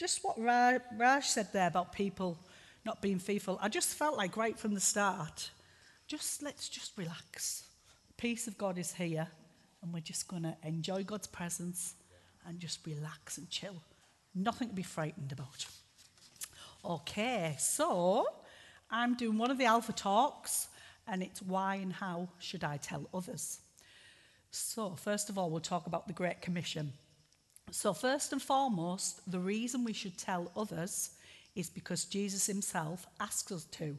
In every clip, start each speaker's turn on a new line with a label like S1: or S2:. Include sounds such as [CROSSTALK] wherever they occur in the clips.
S1: just what Ra- Raj said there about people not being fearful, I just felt like right from the start, just let's just relax. The peace of God is here, and we're just going to enjoy God's presence and just relax and chill. Nothing to be frightened about. Okay, so I'm doing one of the Alpha Talks, and it's why and how should I tell others? So, first of all, we'll talk about the Great Commission. So, first and foremost, the reason we should tell others is because Jesus himself asks us to.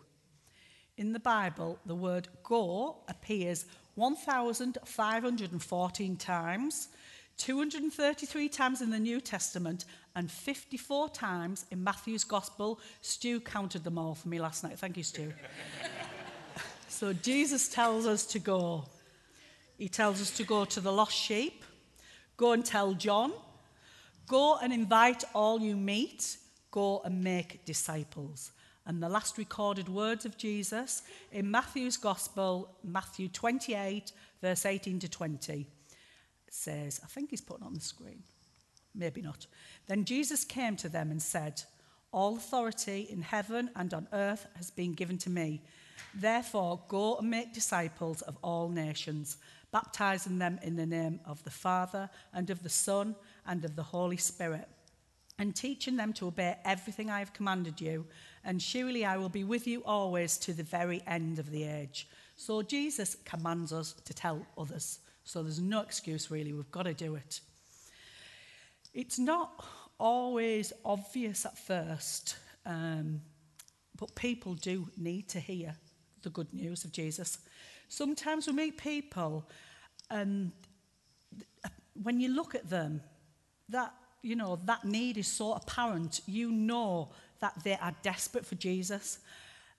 S1: In the Bible, the word go appears 1,514 times, 233 times in the New Testament, and 54 times in Matthew's Gospel. Stu counted them all for me last night. Thank you, Stu. [LAUGHS] so Jesus tells us to go. He tells us to go to the lost sheep, go and tell John, go and invite all you meet, go and make disciples. And the last recorded words of Jesus in Matthew's Gospel, Matthew 28, verse 18 to 20, says, I think he's putting on the screen, maybe not. Then Jesus came to them and said, All authority in heaven and on earth has been given to me. Therefore, go and make disciples of all nations, baptizing them in the name of the Father and of the Son and of the Holy Spirit and teaching them to obey everything I have commanded you, and surely I will be with you always to the very end of the age. So Jesus commands us to tell others. So there's no excuse, really. We've got to do it. It's not always obvious at first, um, but people do need to hear the good news of Jesus. Sometimes we meet people, and when you look at them, that you know, that need is so apparent. You know that they are desperate for Jesus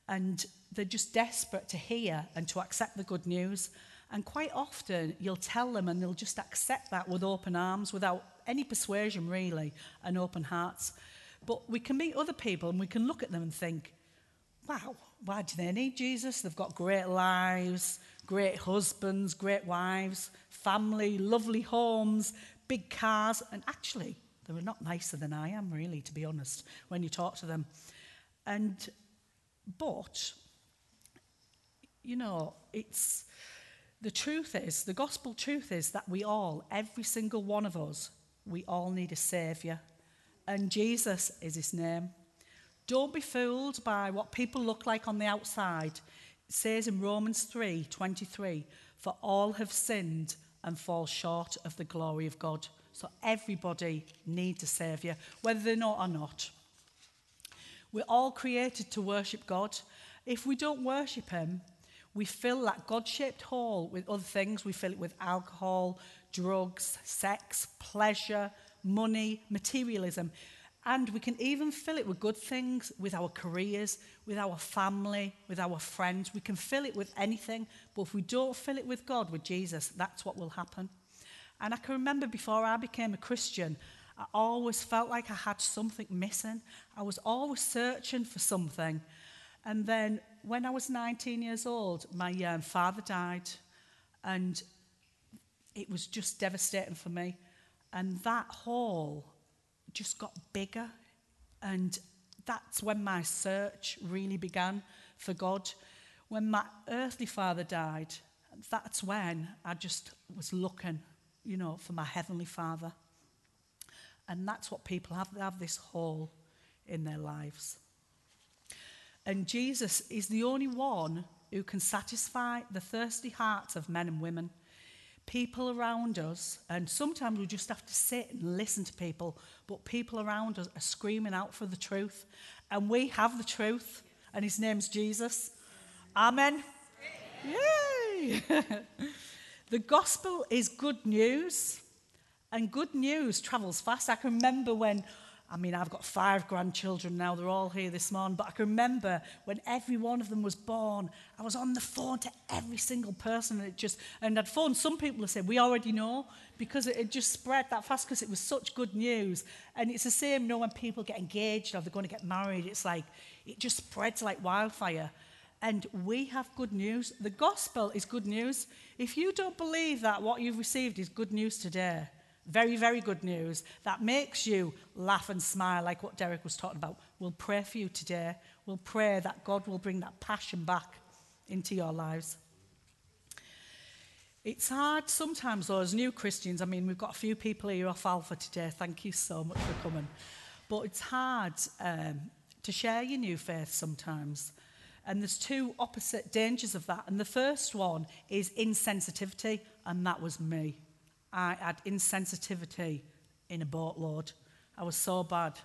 S1: and they're just desperate to hear and to accept the good news. And quite often you'll tell them and they'll just accept that with open arms without any persuasion, really, and open hearts. But we can meet other people and we can look at them and think, wow, why do they need Jesus? They've got great lives, great husbands, great wives, family, lovely homes, big cars, and actually, they were not nicer than I am, really, to be honest, when you talk to them. And, but, you know, it's, the truth is, the gospel truth is that we all, every single one of us, we all need a saviour. And Jesus is his name. Don't be fooled by what people look like on the outside. It says in Romans 3 23, for all have sinned and fall short of the glory of God. So everybody needs a Saviour, whether they know or not. We're all created to worship God. If we don't worship Him, we fill that God shaped hole with other things. We fill it with alcohol, drugs, sex, pleasure, money, materialism. And we can even fill it with good things, with our careers, with our family, with our friends. We can fill it with anything. But if we don't fill it with God, with Jesus, that's what will happen. And I can remember before I became a Christian, I always felt like I had something missing. I was always searching for something. And then when I was 19 years old, my um, father died. And it was just devastating for me. And that hole just got bigger. And that's when my search really began for God. When my earthly father died, that's when I just was looking you know, for my Heavenly Father. And that's what people have. They have this hole in their lives. And Jesus is the only one who can satisfy the thirsty hearts of men and women. People around us, and sometimes we just have to sit and listen to people, but people around us are screaming out for the truth. And we have the truth, and his name's Jesus. Amen. Yay! [LAUGHS] The gospel is good news, and good news travels fast. I can remember when, I mean, I've got five grandchildren now, they're all here this morning, but I can remember when every one of them was born, I was on the phone to every single person, and it just, and I'd phone some people and said, We already know, because it, it just spread that fast because it was such good news. And it's the same, you know, when people get engaged or they're going to get married, it's like, it just spreads like wildfire. And we have good news. The gospel is good news. If you don't believe that what you've received is good news today, Very, very good news that makes you laugh and smile, like what Derek was talking about. We'll pray for you today. We'll pray that God will bring that passion back into your lives. It's hard sometimes, though, as new Christians. I mean, we've got a few people here off Alpha today. Thank you so much for coming. But it's hard um, to share your new faith sometimes. And there's two opposite dangers of that. And the first one is insensitivity, and that was me. I had insensitivity in a boatload. I was so bad.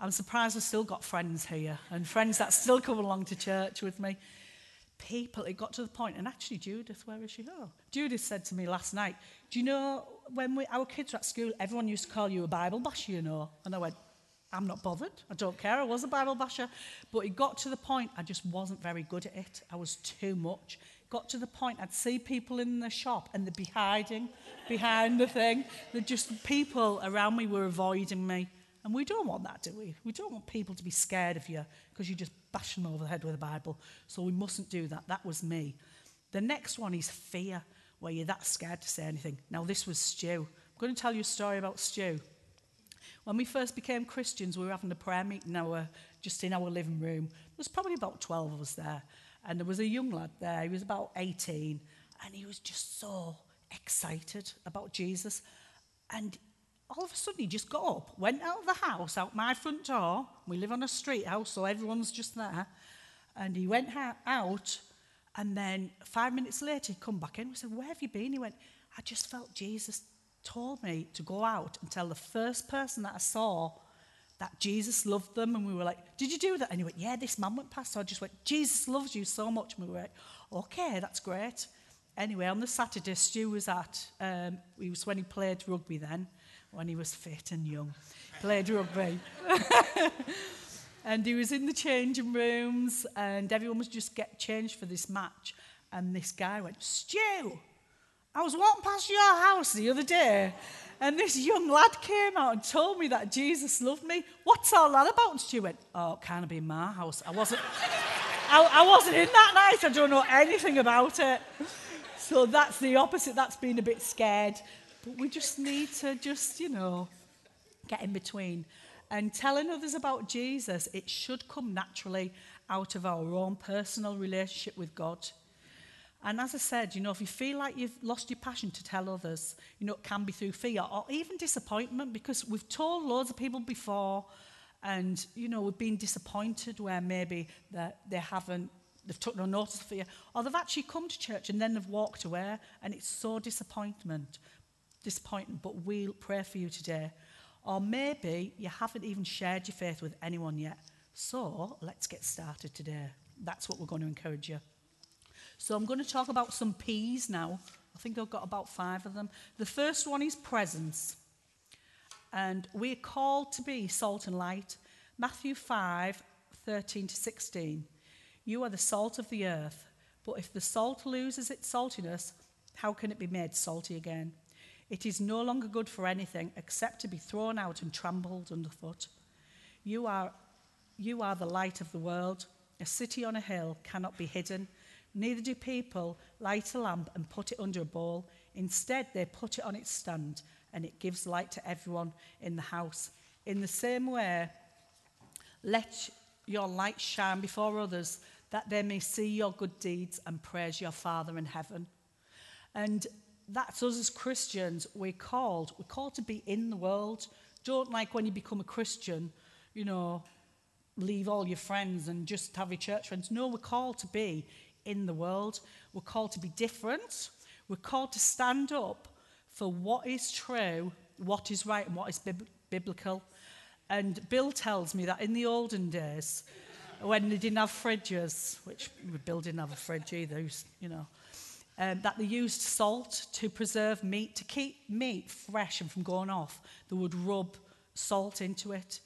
S1: I'm surprised I've still got friends here and friends that still come along to church with me people, it got to the point, and actually Judith, where is she? Oh, Judith said to me last night, do you know, when we, our kids were at school, everyone used to call you a Bible basher, you know? And I went, I'm not bothered. I don't care. I was a Bible basher. But it got to the point I just wasn't very good at it. I was too much. Got to the point I'd see people in the shop and they'd be hiding behind the thing. They're just people around me were avoiding me. And we don't want that, do we? We don't want people to be scared of you because you just bash them over the head with a Bible. So we mustn't do that. That was me. The next one is fear, where you're that scared to say anything. Now, this was Stu. I'm going to tell you a story about Stu. When we first became Christians, we were having a prayer meeting our, just in our living room. There was probably about 12 of us there. And there was a young lad there. He was about 18. And he was just so excited about Jesus. And all of a sudden he just got up, went out of the house, out my front door. We live on a street house, so everyone's just there. And he went ha- out, and then five minutes later he'd come back in. We said, Where have you been? He went, I just felt Jesus told me to go out and tell the first person that I saw that Jesus loved them. And we were like, Did you do that? And he went, Yeah, this man went past. So I just went, Jesus loves you so much. And we were like, Okay, that's great. Anyway, on the Saturday, Stu was at, um, he was when he played rugby then when he was fit and young. Played rugby. [LAUGHS] and he was in the changing rooms, and everyone was just get changed for this match. And this guy went, Stu, I was walking past your house the other day, and this young lad came out and told me that Jesus loved me. What's all that about? And Stu went, Oh, it can't be my house. I wasn't. I, I wasn't in that night. I don't know anything about it. So that's the opposite. That's being a bit scared. But we just need to just, you know, get in between. And telling others about Jesus, it should come naturally out of our own personal relationship with God. And as I said, you know, if you feel like you've lost your passion to tell others, you know, it can be through fear or even disappointment because we've told loads of people before and, you know, we've been disappointed where maybe that they haven't, they've took no notice of fear or they've actually come to church and then they've walked away and it's so disappointment disappointing, but we'll pray for you today. Or maybe you haven't even shared your faith with anyone yet. So let's get started today. That's what we're going to encourage you. So I'm going to talk about some P's now. I think I've got about five of them. The first one is presence. And we're called to be salt and light. Matthew 5 13 to 16. You are the salt of the earth, but if the salt loses its saltiness, how can it be made salty again? It is no longer good for anything except to be thrown out and trampled underfoot. You are, you are the light of the world. A city on a hill cannot be hidden. Neither do people light a lamp and put it under a bowl. Instead, they put it on its stand, and it gives light to everyone in the house. In the same way, let your light shine before others, that they may see your good deeds and praise your Father in heaven. And that's us as Christians. We're called. We're called to be in the world. Don't like when you become a Christian, you know, leave all your friends and just have your church friends. No, we're called to be in the world. We're called to be different. We're called to stand up for what is true, what is right, and what is bib- biblical. And Bill tells me that in the olden days, when they didn't have fridges, which Bill didn't have a fridge either, you know, um, that they used salt to preserve meat, to keep meat fresh and from going off. They would rub salt into it.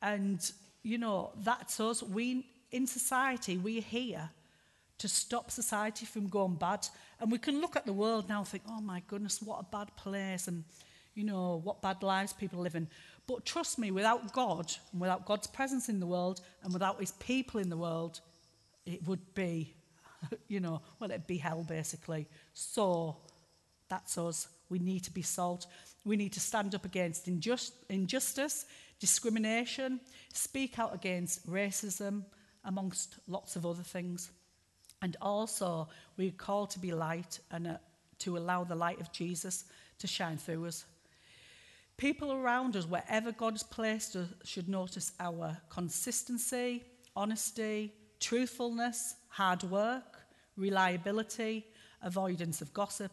S1: And, you know, that's us. We, in society, we're here to stop society from going bad. And we can look at the world now and think, oh my goodness, what a bad place. And, you know, what bad lives people live in. But trust me, without God, and without God's presence in the world, and without his people in the world, it would be [LAUGHS] you know, well, it'd be hell basically. So that's us. We need to be salt. We need to stand up against injust, injustice, discrimination, speak out against racism, amongst lots of other things. And also, we're called to be light and uh, to allow the light of Jesus to shine through us. People around us, wherever God has placed us, should notice our consistency, honesty, truthfulness, hard work, reliability, avoidance of gossip,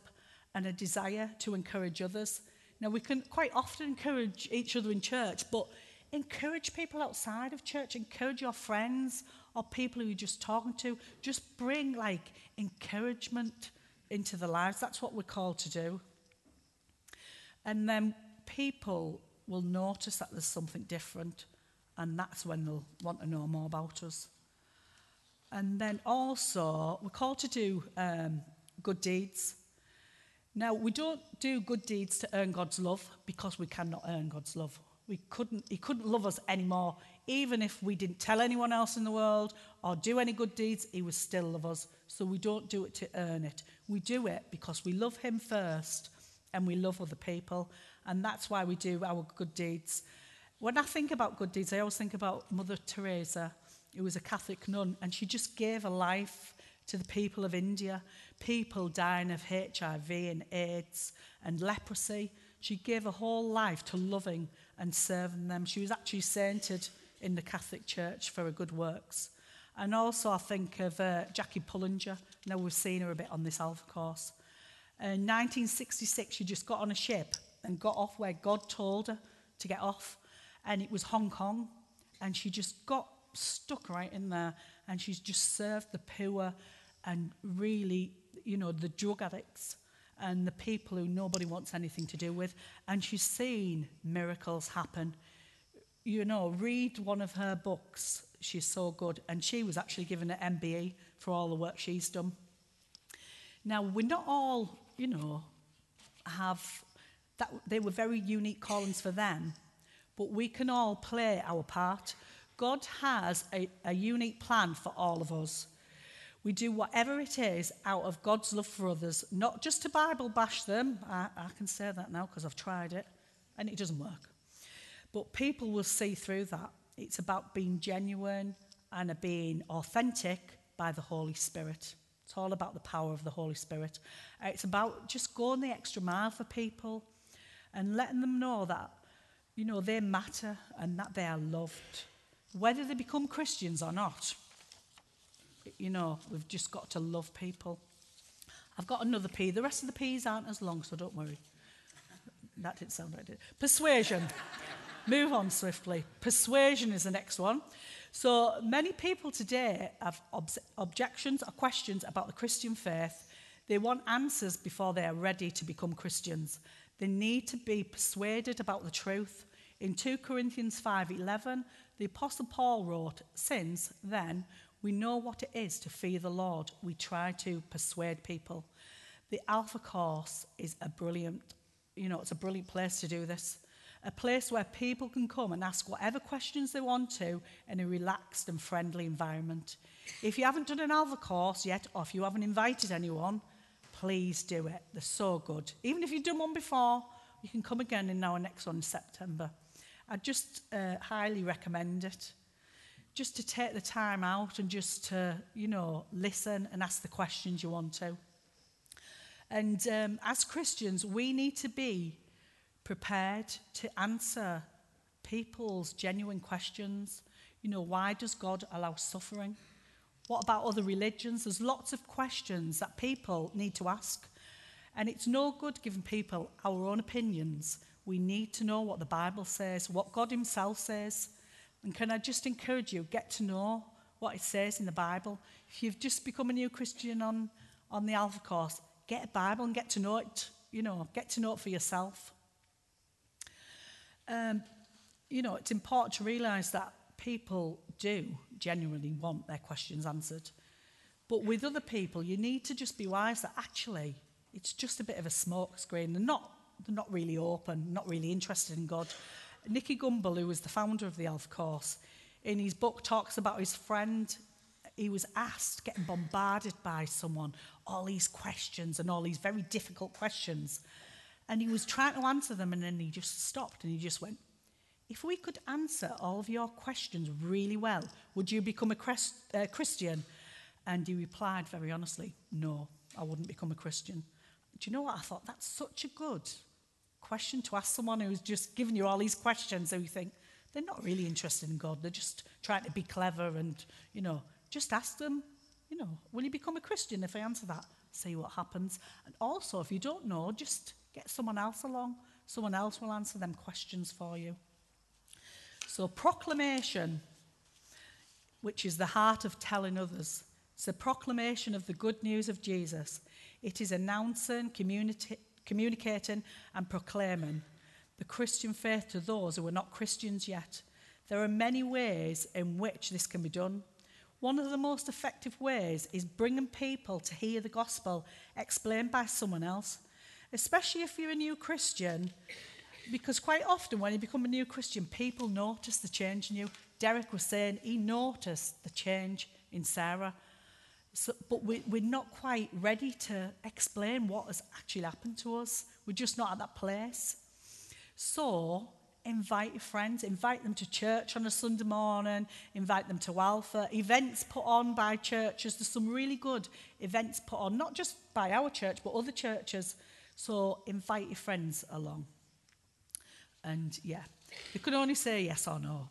S1: and a desire to encourage others. Now, we can quite often encourage each other in church, but encourage people outside of church, encourage your friends or people who you're just talking to. Just bring like encouragement into the lives. That's what we're called to do. And then people will notice that there's something different, and that's when they'll want to know more about us. And then also, we're called to do um, good deeds. Now, we don't do good deeds to earn God's love because we cannot earn God's love. We couldn't, he couldn't love us anymore. Even if we didn't tell anyone else in the world or do any good deeds, he would still love us. So we don't do it to earn it. We do it because we love him first and we love other people. And that's why we do our good deeds. When I think about good deeds, I always think about Mother Teresa who was a Catholic nun, and she just gave her life to the people of India, people dying of HIV and AIDS and leprosy. She gave her whole life to loving and serving them. She was actually sainted in the Catholic Church for her good works. And also, I think of uh, Jackie Pullinger. Now we've seen her a bit on this Alpha course. In 1966, she just got on a ship and got off where God told her to get off, and it was Hong Kong. And she just got stuck right in there and she's just served the poor and really, you know, the drug addicts and the people who nobody wants anything to do with. And she's seen miracles happen. You know, read one of her books. She's so good. And she was actually given an MBE for all the work she's done. Now, we're not all, you know, have that, they were very unique callings for them, but we can all play our part. God has a, a unique plan for all of us. We do whatever it is out of God's love for others, not just to Bible bash them. I, I can say that now because I've tried it and it doesn't work. But people will see through that. It's about being genuine and being authentic by the Holy Spirit. It's all about the power of the Holy Spirit. It's about just going the extra mile for people and letting them know that, you know, they matter and that they are loved whether they become Christians or not. You know, we've just got to love people. I've got another P. The rest of the P's aren't as long, so don't worry. That didn't sound right. Did Persuasion. [LAUGHS] Move on swiftly. Persuasion is the next one. So many people today have ob- objections or questions about the Christian faith. They want answers before they are ready to become Christians. They need to be persuaded about the truth. In 2 Corinthians 5:11, the Apostle Paul wrote, Since then we know what it is to fear the Lord, we try to persuade people. The Alpha course is a brilliant, you know, it's a brilliant place to do this. A place where people can come and ask whatever questions they want to in a relaxed and friendly environment. If you haven't done an Alpha course yet, or if you haven't invited anyone, please do it. They're so good. Even if you've done one before, you can come again in our next one in September. I just uh, highly recommend it. Just to take the time out and just to, you know, listen and ask the questions you want to. And um, as Christians, we need to be prepared to answer people's genuine questions. You know, why does God allow suffering? What about other religions? There's lots of questions that people need to ask. And it's no good giving people our own opinions we need to know what the Bible says, what God Himself says. And can I just encourage you, get to know what it says in the Bible. If you've just become a new Christian on, on the Alpha course, get a Bible and get to know it, you know, get to know it for yourself. Um, you know, it's important to realize that people do genuinely want their questions answered. But with other people, you need to just be wise that actually it's just a bit of a smokescreen. They're not they're not really open, not really interested in God. Nicky Gumbel, who was the founder of the Alpha Course, in his book talks about his friend. He was asked, getting bombarded by someone, all these questions and all these very difficult questions. And he was trying to answer them, and then he just stopped and he just went, If we could answer all of your questions really well, would you become a Christ, uh, Christian? And he replied very honestly, No, I wouldn't become a Christian. Do you know what? I thought that's such a good question to ask someone who's just giving you all these questions and you think they're not really interested in God. They're just trying to be clever and, you know, just ask them, you know, will you become a Christian if I answer that? See what happens. And also, if you don't know, just get someone else along. Someone else will answer them questions for you. So, proclamation, which is the heart of telling others, it's a proclamation of the good news of Jesus. It is announcing, communi- communicating, and proclaiming the Christian faith to those who are not Christians yet. There are many ways in which this can be done. One of the most effective ways is bringing people to hear the gospel explained by someone else, especially if you're a new Christian, because quite often when you become a new Christian, people notice the change in you. Derek was saying he noticed the change in Sarah. So, but we, we're not quite ready to explain what has actually happened to us. We're just not at that place. So, invite your friends, invite them to church on a Sunday morning, invite them to Alpha, events put on by churches. There's some really good events put on, not just by our church, but other churches. So, invite your friends along. And yeah, you can only say yes or no.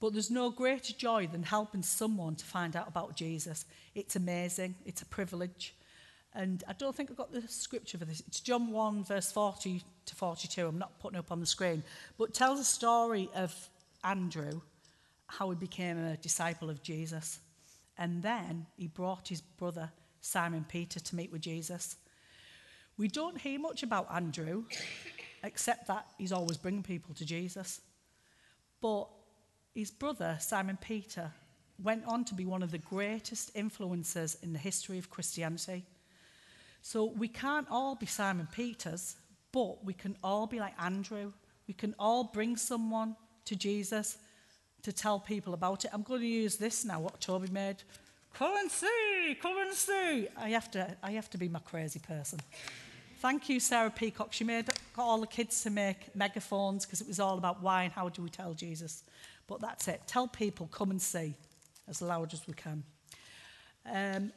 S1: But there's no greater joy than helping someone to find out about Jesus. It's amazing, it's a privilege. And I don't think I've got the scripture for this. It's John 1, verse 40 to 42. I'm not putting up on the screen. But tells a story of Andrew, how he became a disciple of Jesus. And then he brought his brother, Simon Peter, to meet with Jesus. We don't hear much about Andrew, except that he's always bringing people to Jesus. But his brother, Simon Peter, went on to be one of the greatest influencers in the history of Christianity. So we can't all be Simon Peters, but we can all be like Andrew. We can all bring someone to Jesus to tell people about it. I'm going to use this now, what Toby made. Come and see, come and see. I have to, I have to be my crazy person. Thank you, Sarah Peacock. She made got all the kids to make megaphones because it was all about why and how do we tell Jesus. But that's it. Tell people, come and see, as loud as we can. Um,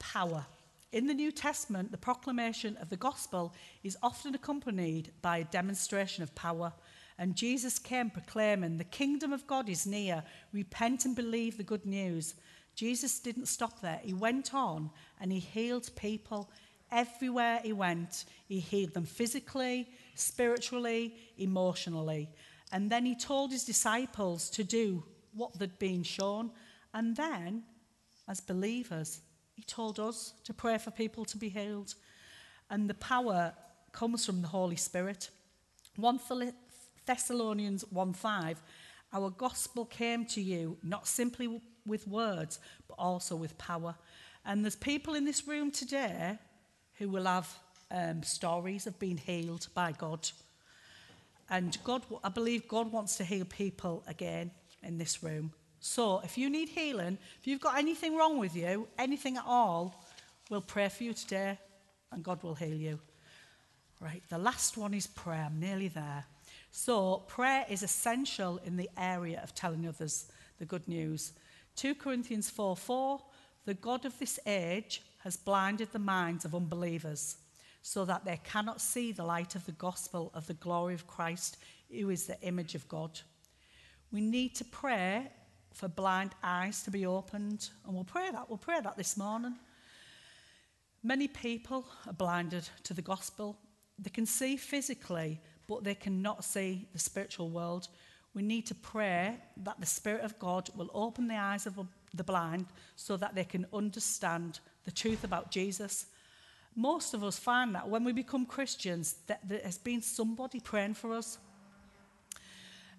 S1: power. In the New Testament, the proclamation of the gospel is often accompanied by a demonstration of power. And Jesus came proclaiming, The kingdom of God is near. Repent and believe the good news. Jesus didn't stop there. He went on and he healed people everywhere he went. He healed them physically, spiritually, emotionally. And then he told his disciples to do what they'd been shown. And then, as believers, he told us to pray for people to be healed. And the power comes from the Holy Spirit. 1 Thessalonians 1:5 Our gospel came to you not simply with words, but also with power. And there's people in this room today who will have um, stories of being healed by God. And God, I believe God wants to heal people again in this room. So if you need healing, if you've got anything wrong with you, anything at all, we'll pray for you today and God will heal you. Right, the last one is prayer. I'm nearly there. So, prayer is essential in the area of telling others the good news. 2 Corinthians 4 4 The God of this age has blinded the minds of unbelievers so that they cannot see the light of the gospel of the glory of Christ, who is the image of God. We need to pray for blind eyes to be opened, and we'll pray that. We'll pray that this morning. Many people are blinded to the gospel. They can see physically, but they cannot see the spiritual world. We need to pray that the Spirit of God will open the eyes of the blind so that they can understand the truth about Jesus most of us find that when we become Christians, that there has been somebody praying for us.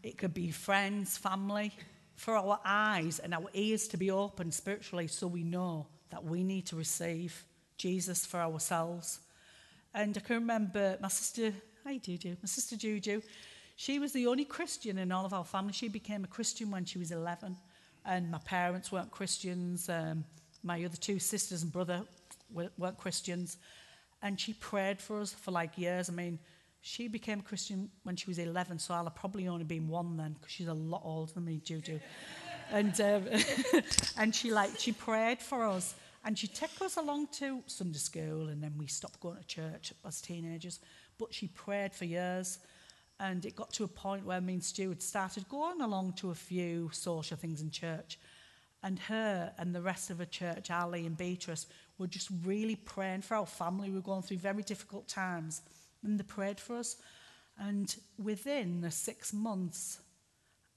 S1: It could be friends, family, for our eyes and our ears to be open spiritually so we know that we need to receive Jesus for ourselves. And I can remember my sister, hi Juju, my sister Juju, she was the only Christian in all of our family. She became a Christian when she was 11, and my parents weren't Christians. Um, my other two sisters and brother weren't Christians. And she prayed for us for like years. I mean, she became a Christian when she was 11, so I'll have probably only been one then because she's a lot older than me, Juju. and um, [LAUGHS] and she like she prayed for us and she took us along to Sunday school and then we stopped going to church as teenagers. But she prayed for years and it got to a point where me and Stu had started going along to a few social things in church. And her and the rest of the church, Ali and Beatrice, were just really praying for our family. We were going through very difficult times. And they prayed for us. And within the six months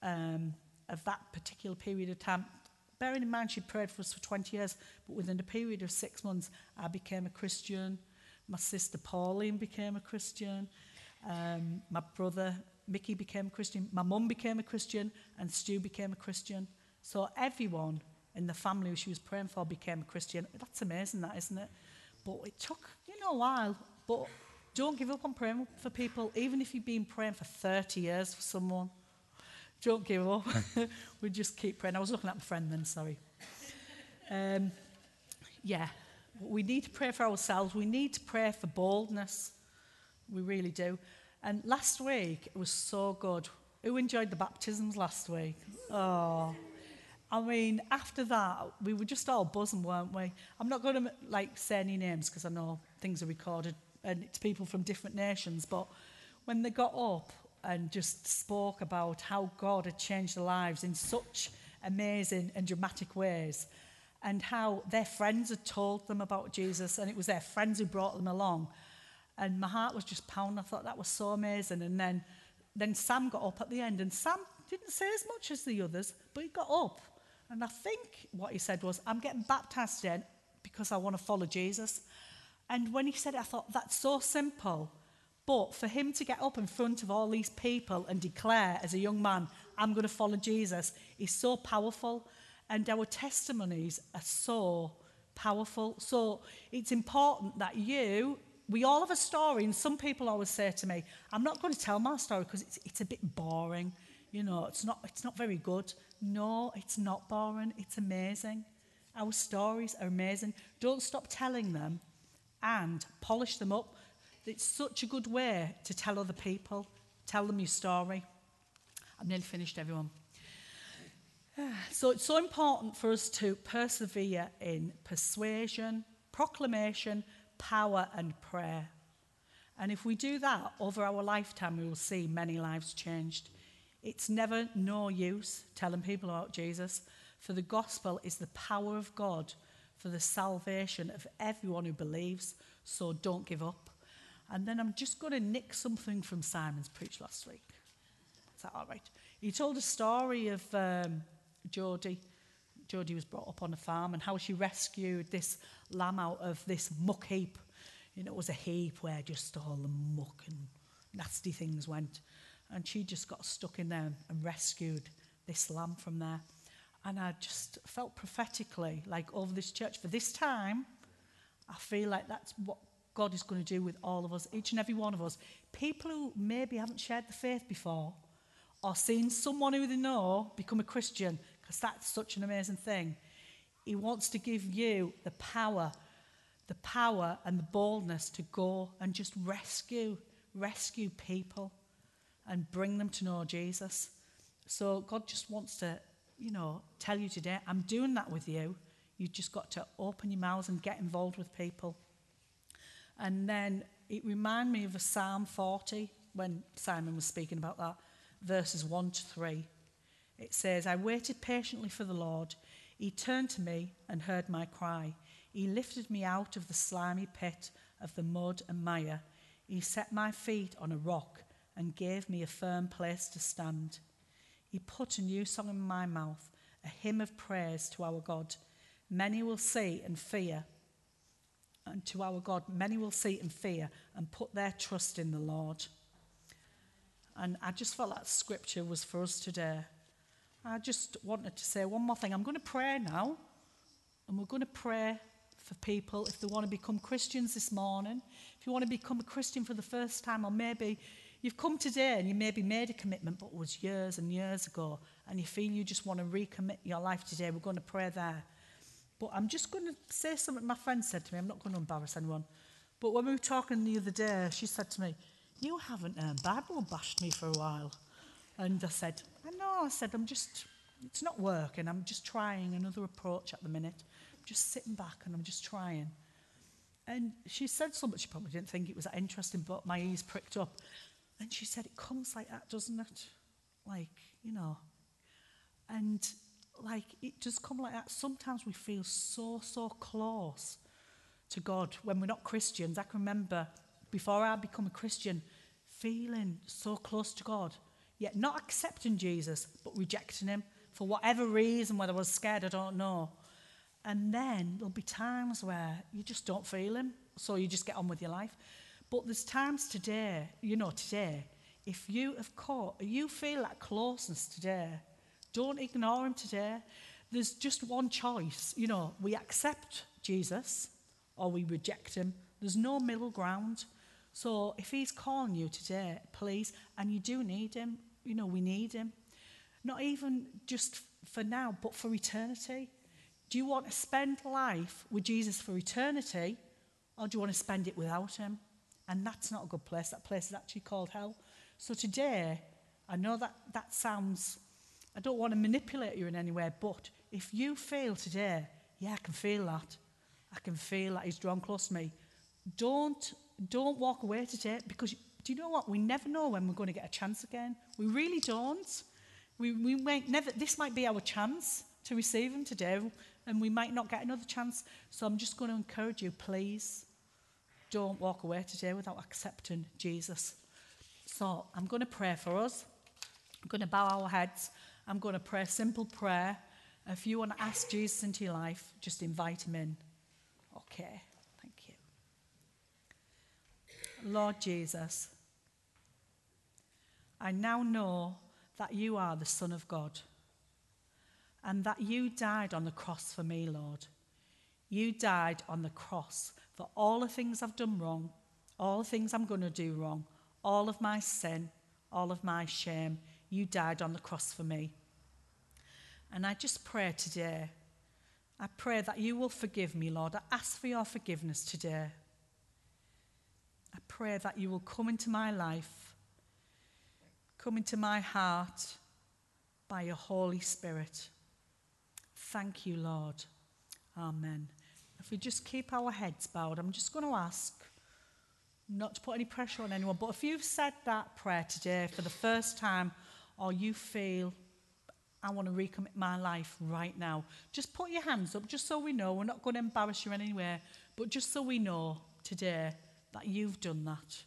S1: um, of that particular period of time, bearing in mind she prayed for us for 20 years, but within a period of six months, I became a Christian. My sister Pauline became a Christian. Um, my brother Mickey became a Christian. My mum became a Christian, and Stu became a Christian. So everyone in the family who she was praying for became a Christian. That's amazing, that isn't it? But it took, you know, a while. But don't give up on praying for people, even if you've been praying for 30 years for someone. Don't give up. [LAUGHS] we just keep praying. I was looking at my friend then, sorry. Um, yeah, we need to pray for ourselves. We need to pray for boldness. We really do. And last week, it was so good. Who enjoyed the baptisms last week? Oh, I mean, after that, we were just all buzzing, weren't we? I'm not going to like say any names because I know things are recorded and it's people from different nations. But when they got up and just spoke about how God had changed their lives in such amazing and dramatic ways, and how their friends had told them about Jesus, and it was their friends who brought them along. And my heart was just pounding. I thought that was so amazing. And then, then Sam got up at the end, and Sam didn't say as much as the others, but he got up. And I think what he said was, I'm getting baptized again because I want to follow Jesus. And when he said it, I thought, that's so simple. But for him to get up in front of all these people and declare as a young man, I'm going to follow Jesus, is so powerful. And our testimonies are so powerful. So it's important that you, we all have a story. And some people always say to me, I'm not going to tell my story because it's, it's a bit boring. You know, it's not, it's not very good. No, it's not boring. It's amazing. Our stories are amazing. Don't stop telling them and polish them up it's such a good way to tell other people, tell them your story. I'm nearly finished, everyone. So it's so important for us to persevere in persuasion, proclamation, power, and prayer. And if we do that over our lifetime, we will see many lives changed. It's never no use telling people about Jesus, for the gospel is the power of God for the salvation of everyone who believes. So don't give up. And then I'm just going to nick something from Simon's preach last week. Is that all right? He told a story of um, Jodie. Jodie was brought up on a farm and how she rescued this lamb out of this muck heap. You know, it was a heap where just all the muck and nasty things went. And she just got stuck in there and rescued this lamb from there. And I just felt prophetically like over this church for this time, I feel like that's what God is going to do with all of us, each and every one of us. People who maybe haven't shared the faith before or seen someone who they know become a Christian, because that's such an amazing thing. He wants to give you the power, the power and the boldness to go and just rescue, rescue people and bring them to know Jesus. So God just wants to, you know, tell you today, I'm doing that with you. You've just got to open your mouths and get involved with people. And then it reminded me of a Psalm 40 when Simon was speaking about that, verses 1 to 3. It says, I waited patiently for the Lord. He turned to me and heard my cry. He lifted me out of the slimy pit of the mud and mire. He set my feet on a rock and gave me a firm place to stand. He put a new song in my mouth, a hymn of praise to our God. Many will see and fear and to our God, many will see and fear and put their trust in the Lord. And I just felt that scripture was for us today. I just wanted to say one more thing. I'm going to pray now, and we're going to pray for people if they want to become Christians this morning. If you want to become a Christian for the first time, or maybe you've come today and you maybe made a commitment, but it was years and years ago, and you feel you just want to recommit your life today, we're going to pray there. But I'm just going to say something my friend said to me. I'm not going to embarrass anyone. But when we were talking the other day, she said to me, You haven't um, Bible bashed me for a while. And I said, I know. I said, I'm just, it's not working. I'm just trying another approach at the minute. I'm just sitting back and I'm just trying. And she said something, she probably didn't think it was that interesting, but my ears pricked up. And she said, It comes like that, doesn't it? Like, you know. And like, it does come like that. Sometimes we feel so, so close to God when we're not Christians. I can remember before I become a Christian feeling so close to God, yet not accepting Jesus, but rejecting him for whatever reason, whether I was scared, I don't know. And then there'll be times where you just don't feel him, so you just get on with your life. But there's times today, you know, today, if you have caught, you feel that closeness today, don't ignore him today. There's just one choice. You know, we accept Jesus or we reject him. There's no middle ground. So if he's calling you today, please, and you do need him, you know, we need him. Not even just for now, but for eternity. Do you want to spend life with Jesus for eternity, or do you want to spend it without him? And that's not a good place. That place is actually called hell. So today, I know that that sounds, I don't want to manipulate you in any way, but if you feel today, yeah, I can feel that. I can feel that he's drawn close to me. Don't, don't walk away today because do you know what? We never know when we're going to get a chance again. We really don't. We, we might never, this might be our chance to receive him today and we might not get another chance. So I'm just going to encourage you, please, don't walk away today without accepting Jesus. So I'm going to pray for us. I'm going to bow our heads. I'm going to pray a simple prayer. If you want to ask Jesus into your life, just invite him in. Okay, thank you. Lord Jesus, I now know that you are the Son of God and that you died on the cross for me, Lord. You died on the cross for all the things I've done wrong, all the things I'm going to do wrong, all of my sin, all of my shame. You died on the cross for me. And I just pray today, I pray that you will forgive me, Lord. I ask for your forgiveness today. I pray that you will come into my life, come into my heart by your Holy Spirit. Thank you, Lord. Amen. If we just keep our heads bowed, I'm just going to ask not to put any pressure on anyone, but if you've said that prayer today for the first time, or you feel, I want to recommit my life right now, just put your hands up, just so we know. We're not going to embarrass you in any way, but just so we know today that you've done that.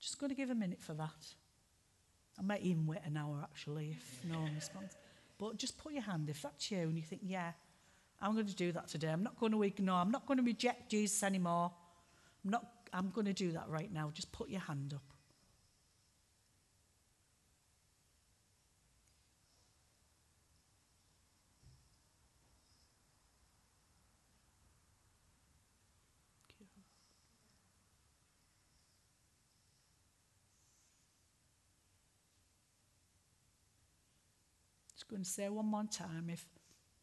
S1: Just going to give a minute for that. I might even wait an hour actually if no one responds. But just put your hand if that's you and you think, yeah, I'm going to do that today. I'm not going to ignore, I'm not going to reject Jesus anymore. I'm not I'm going to do that right now. Just put your hand up. Just going to say one more time if,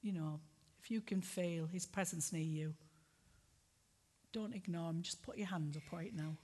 S1: you know, you can feel his presence near you. Don't ignore him. Just put your hand up right now.